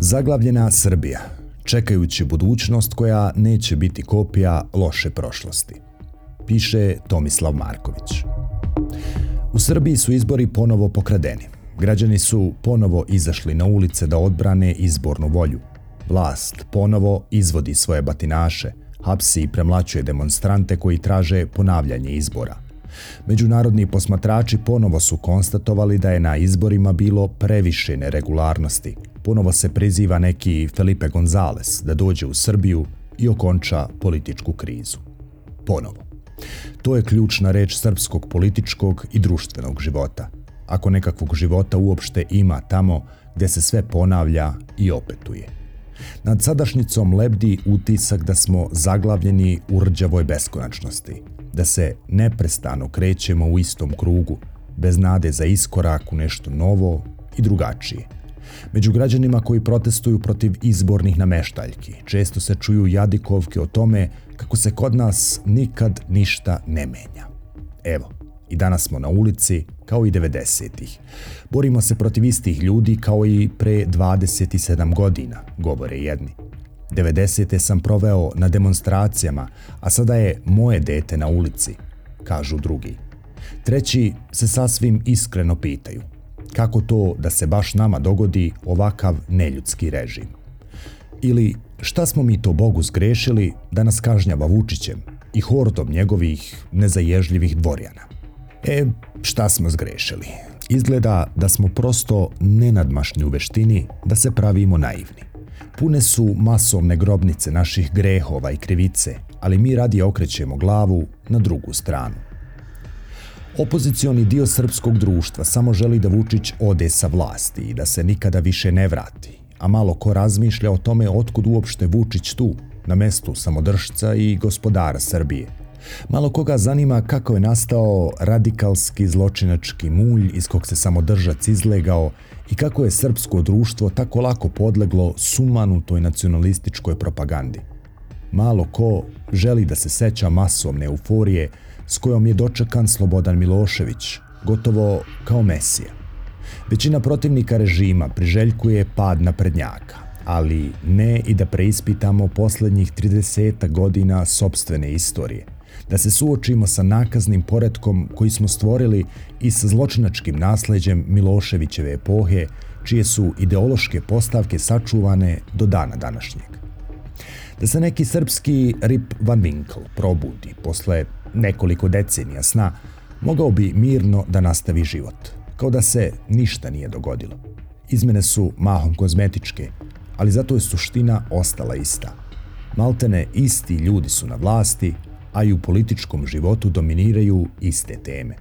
Zaglavljena Srbija, čekajući budućnost koja neće biti kopija loše prošlosti. Piše Tomislav Marković. U Srbiji su izbori ponovo pokradeni. Građani su ponovo izašli na ulice da odbrane izbornu volju. Vlast ponovo izvodi svoje batinaše, hapsi i premlaćuje demonstrante koji traže ponavljanje izbora. Međunarodni posmatrači ponovo su konstatovali da je na izborima bilo previše neregularnosti. Ponovo se priziva neki Felipe Gonzales da dođe u Srbiju i okonča političku krizu. Ponovo. To je ključna reč srpskog političkog i društvenog života. Ako nekakvog života uopšte ima tamo gdje se sve ponavlja i opetuje. Nad sadašnjicom lebdi utisak da smo zaglavljeni u rđavoj beskonačnosti, da se neprestano krećemo u istom krugu, bez nade za iskorak u nešto novo i drugačije. Među građanima koji protestuju protiv izbornih nameštaljki često se čuju jadikovke o tome kako se kod nas nikad ništa ne menja. Evo, i danas smo na ulici kao i 90-ih. Borimo se protiv istih ljudi kao i pre 27 godina, govore jedni. 90. sam proveo na demonstracijama, a sada je moje dete na ulici, kažu drugi. Treći se sasvim iskreno pitaju – kako to da se baš nama dogodi ovakav neljudski režim? Ili šta smo mi to Bogu zgrešili da nas kažnjava Vučićem i hordom njegovih nezaježljivih dvorjana? E, šta smo zgrešili? Izgleda da smo prosto nenadmašni u veštini da se pravimo naivni. Pune su masovne grobnice naših grehova i krivice, ali mi radi okrećemo glavu na drugu stranu. Opozicioni dio srpskog društva samo želi da Vučić ode sa vlasti i da se nikada više ne vrati, a malo ko razmišlja o tome otkud uopšte Vučić tu, na mestu samodržca i gospodara Srbije. Malo koga zanima kako je nastao radikalski zločinački mulj iz kog se samodržac izlegao i kako je srpsko društvo tako lako podleglo sumanutoj nacionalističkoj propagandi. Malo ko želi da se seća masovne euforije s kojom je dočekan Slobodan Milošević, gotovo kao mesija. Većina protivnika režima priželjkuje pad naprednjaka, ali ne i da preispitamo posljednjih 30 godina sobstvene istorije, da se suočimo sa nakaznim poredkom koji smo stvorili i sa zločinačkim nasleđem Miloševićeve epohe, čije su ideološke postavke sačuvane do dana današnjeg. Da se neki srpski Rip Van Winkle probudi posle nekoliko decenija sna, mogao bi mirno da nastavi život, kao da se ništa nije dogodilo. Izmene su mahom kozmetičke, ali zato je suština ostala ista. Maltene isti ljudi su na vlasti, a i u političkom životu dominiraju iste teme.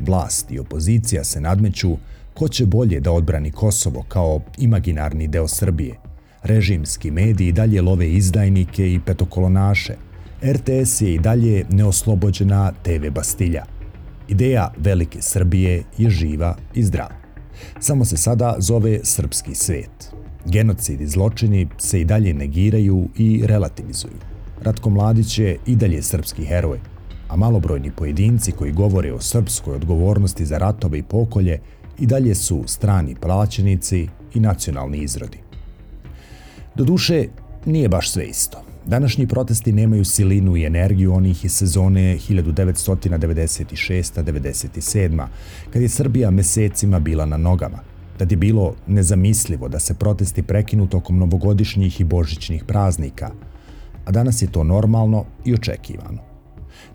Vlast i opozicija se nadmeću ko će bolje da odbrani Kosovo kao imaginarni deo Srbije. Režimski mediji dalje love izdajnike i petokolonaše – RTS je i dalje neoslobođena TV Bastilja. Ideja Velike Srbije je živa i zdrava. Samo se sada zove srpski svet. Genocid i zločini se i dalje negiraju i relativizuju. Ratko Mladić je i dalje srpski heroj, a malobrojni pojedinci koji govore o srpskoj odgovornosti za ratove i pokolje i dalje su strani plaćenici i nacionalni izrodi. Doduše, nije baš sve isto. Današnji protesti nemaju silinu i energiju onih iz sezone 1996-97, kad je Srbija mesecima bila na nogama. Tad je bilo nezamislivo da se protesti prekinu tokom novogodišnjih i božićnih praznika, a danas je to normalno i očekivano.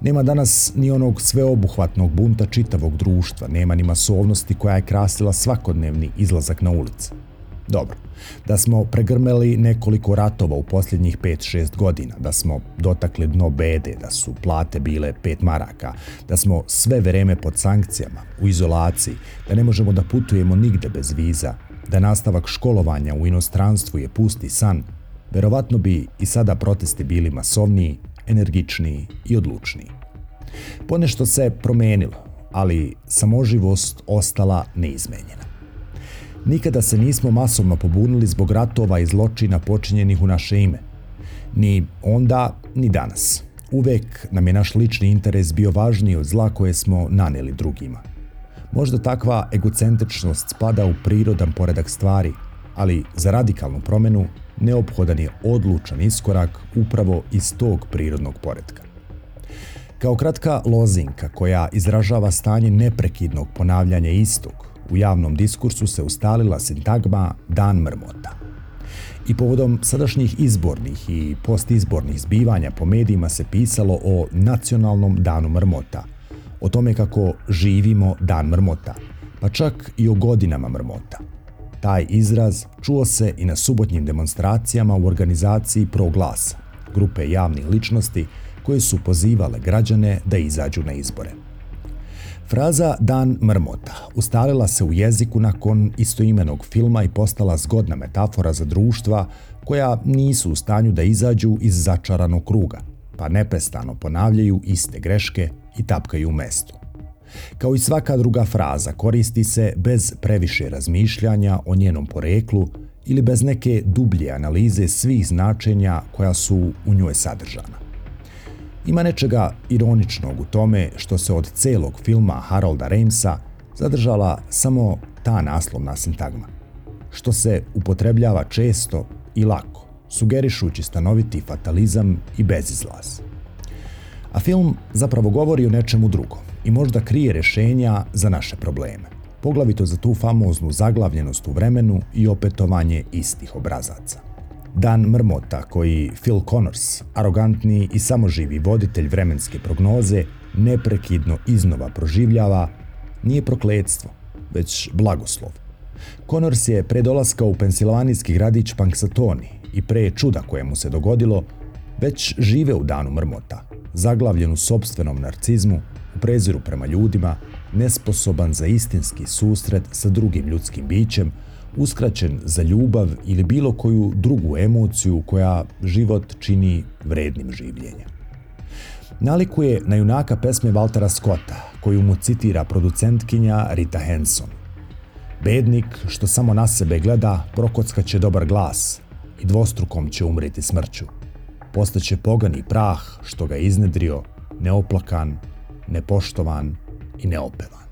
Nema danas ni onog sveobuhvatnog bunta čitavog društva, nema ni masovnosti koja je krasila svakodnevni izlazak na ulice. Dobro, da smo pregrmeli nekoliko ratova u posljednjih 5-6 godina, da smo dotakli dno bede, da su plate bile pet maraka, da smo sve vreme pod sankcijama, u izolaciji, da ne možemo da putujemo nigde bez viza, da nastavak školovanja u inostranstvu je pusti san, verovatno bi i sada protesti bili masovniji, energičniji i odlučniji. Ponešto se promenilo, ali samoživost ostala neizmenjena. Nikada se nismo masovno pobunili zbog ratova i zločina počinjenih u naše ime. Ni onda, ni danas. Uvek nam je naš lični interes bio važniji od zla koje smo naneli drugima. Možda takva egocentričnost spada u prirodan poredak stvari, ali za radikalnu promjenu neophodan je odlučan iskorak upravo iz tog prirodnog poredka. Kao kratka lozinka koja izražava stanje neprekidnog ponavljanja istog, u javnom diskursu se ustalila sintagma dan mrmota. I povodom sadašnjih izbornih i postizbornih zbivanja po medijima se pisalo o nacionalnom danu mrmota, o tome kako živimo dan mrmota, pa čak i o godinama mrmota. Taj izraz čuo se i na subotnjim demonstracijama u organizaciji Proglasa, grupe javnih ličnosti koje su pozivale građane da izađu na izbore. Fraza Dan mrmota ustalila se u jeziku nakon istoimenog filma i postala zgodna metafora za društva koja nisu u stanju da izađu iz začaranog kruga, pa neprestano ponavljaju iste greške i tapkaju u mestu. Kao i svaka druga fraza koristi se bez previše razmišljanja o njenom poreklu ili bez neke dublje analize svih značenja koja su u njoj sadržana. Ima nečega ironičnog u tome što se od celog filma Harolda Ramesa zadržala samo ta naslovna sintagma, što se upotrebljava često i lako, sugerišući stanoviti fatalizam i bezizlaz. A film zapravo govori o nečemu drugom i možda krije rješenja za naše probleme, poglavito za tu famoznu zaglavljenost u vremenu i opetovanje istih obrazaca. Dan mrmota koji Phil Connors, arogantni i samoživi voditelj vremenske prognoze, neprekidno iznova proživljava, nije prokledstvo, već blagoslov. Connors je pre dolaska u pensilvanijski gradić Punxsutawney i pre čuda koje mu se dogodilo, već žive u danu mrmota, zaglavljen u sobstvenom narcizmu, u preziru prema ljudima, nesposoban za istinski susret sa drugim ljudskim bićem, uskraćen za ljubav ili bilo koju drugu emociju koja život čini vrednim življenja. Nalikuje na junaka pesme Waltera Scotta, koju mu citira producentkinja Rita Henson. Bednik što samo na sebe gleda, prokockaće dobar glas i dvostrukom će umreti smrću. Postaće pogani prah što ga iznedrio, neoplakan, nepoštovan i neopevan.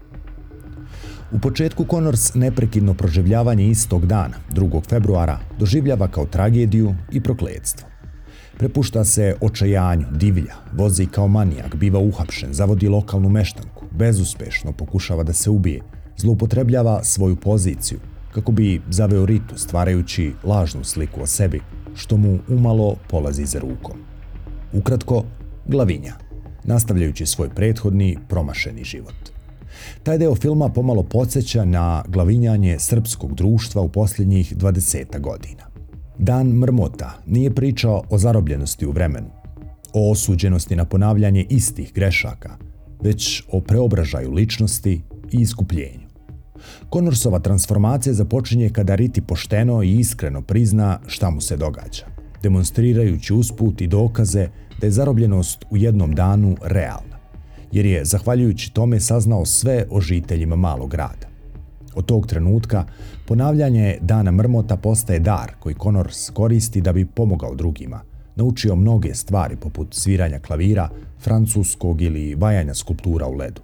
U početku Connors neprekidno proživljavanje istog dana, 2. februara, doživljava kao tragediju i prokledstvo. Prepušta se očajanju, divlja, vozi kao manijak, biva uhapšen, zavodi lokalnu meštanku, bezuspešno pokušava da se ubije, zloupotrebljava svoju poziciju, kako bi zaveo ritu stvarajući lažnu sliku o sebi, što mu umalo polazi za rukom. Ukratko, glavinja, nastavljajući svoj prethodni promašeni život. Taj deo filma pomalo podsjeća na glavinjanje srpskog društva u posljednjih 20 godina. Dan Mrmota nije pričao o zarobljenosti u vremenu, o osuđenosti na ponavljanje istih grešaka, već o preobražaju ličnosti i iskupljenju. Konorsova transformacija započinje kada Riti pošteno i iskreno prizna šta mu se događa, demonstrirajući usput i dokaze da je zarobljenost u jednom danu realna jer je, zahvaljujući tome, saznao sve o žiteljima malog grada. Od tog trenutka, ponavljanje Dana Mrmota postaje dar koji Connors koristi da bi pomogao drugima, naučio mnoge stvari poput sviranja klavira, francuskog ili vajanja skulptura u ledu.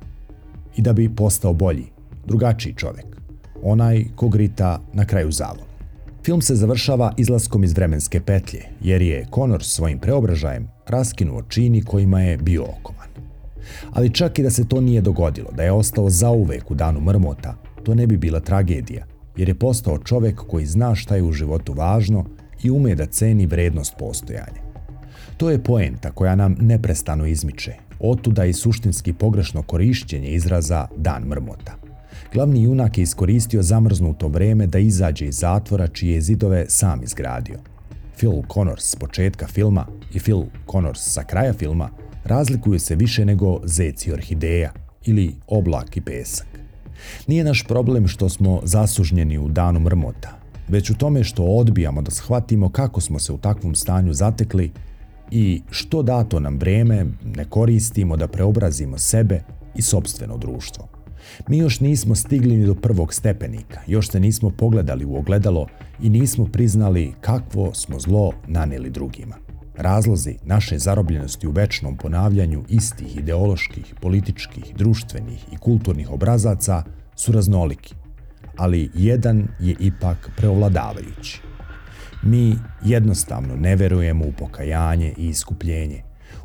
I da bi postao bolji, drugačiji čovjek, onaj ko grita na kraju zavole. Film se završava izlaskom iz vremenske petlje, jer je Connors svojim preobražajem raskinuo čini kojima je bio okoman. Ali čak i da se to nije dogodilo, da je ostao zauvek u danu mrmota, to ne bi bila tragedija, jer je postao čovjek koji zna šta je u životu važno i ume da ceni vrednost postojanja. To je poenta koja nam neprestano izmiče, otuda i suštinski pogrešno korišćenje izraza dan mrmota. Glavni junak je iskoristio zamrznuto vreme da izađe iz zatvora čije je zidove sam izgradio. Phil Connors s početka filma i Phil Connors sa kraja filma razlikuju se više nego zeci orhideja ili oblak i pesak. Nije naš problem što smo zasužnjeni u danu mrmota, već u tome što odbijamo da shvatimo kako smo se u takvom stanju zatekli i što dato nam vreme ne koristimo da preobrazimo sebe i sobstveno društvo. Mi još nismo stigli ni do prvog stepenika, još se nismo pogledali u ogledalo i nismo priznali kakvo smo zlo naneli drugima. Razlozi naše zarobljenosti u večnom ponavljanju istih ideoloških, političkih, društvenih i kulturnih obrazaca su raznoliki, ali jedan je ipak preovladavajući. Mi jednostavno ne verujemo u pokajanje i iskupljenje,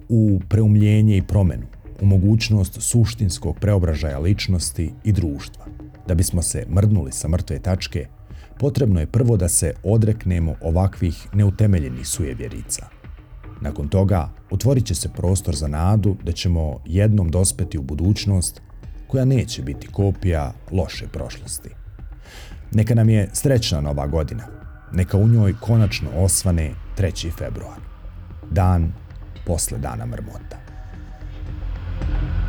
u preumljenje i promenu, u mogućnost suštinskog preobražaja ličnosti i društva. Da bismo se mrdnuli sa mrtve tačke, potrebno je prvo da se odreknemo ovakvih neutemeljenih sujevjerica. Nakon toga otvorit će se prostor za nadu da ćemo jednom dospeti u budućnost koja neće biti kopija loše prošlosti. Neka nam je srećna nova godina. Neka u njoj konačno osvane 3. februar. Dan posle dana mrmota. you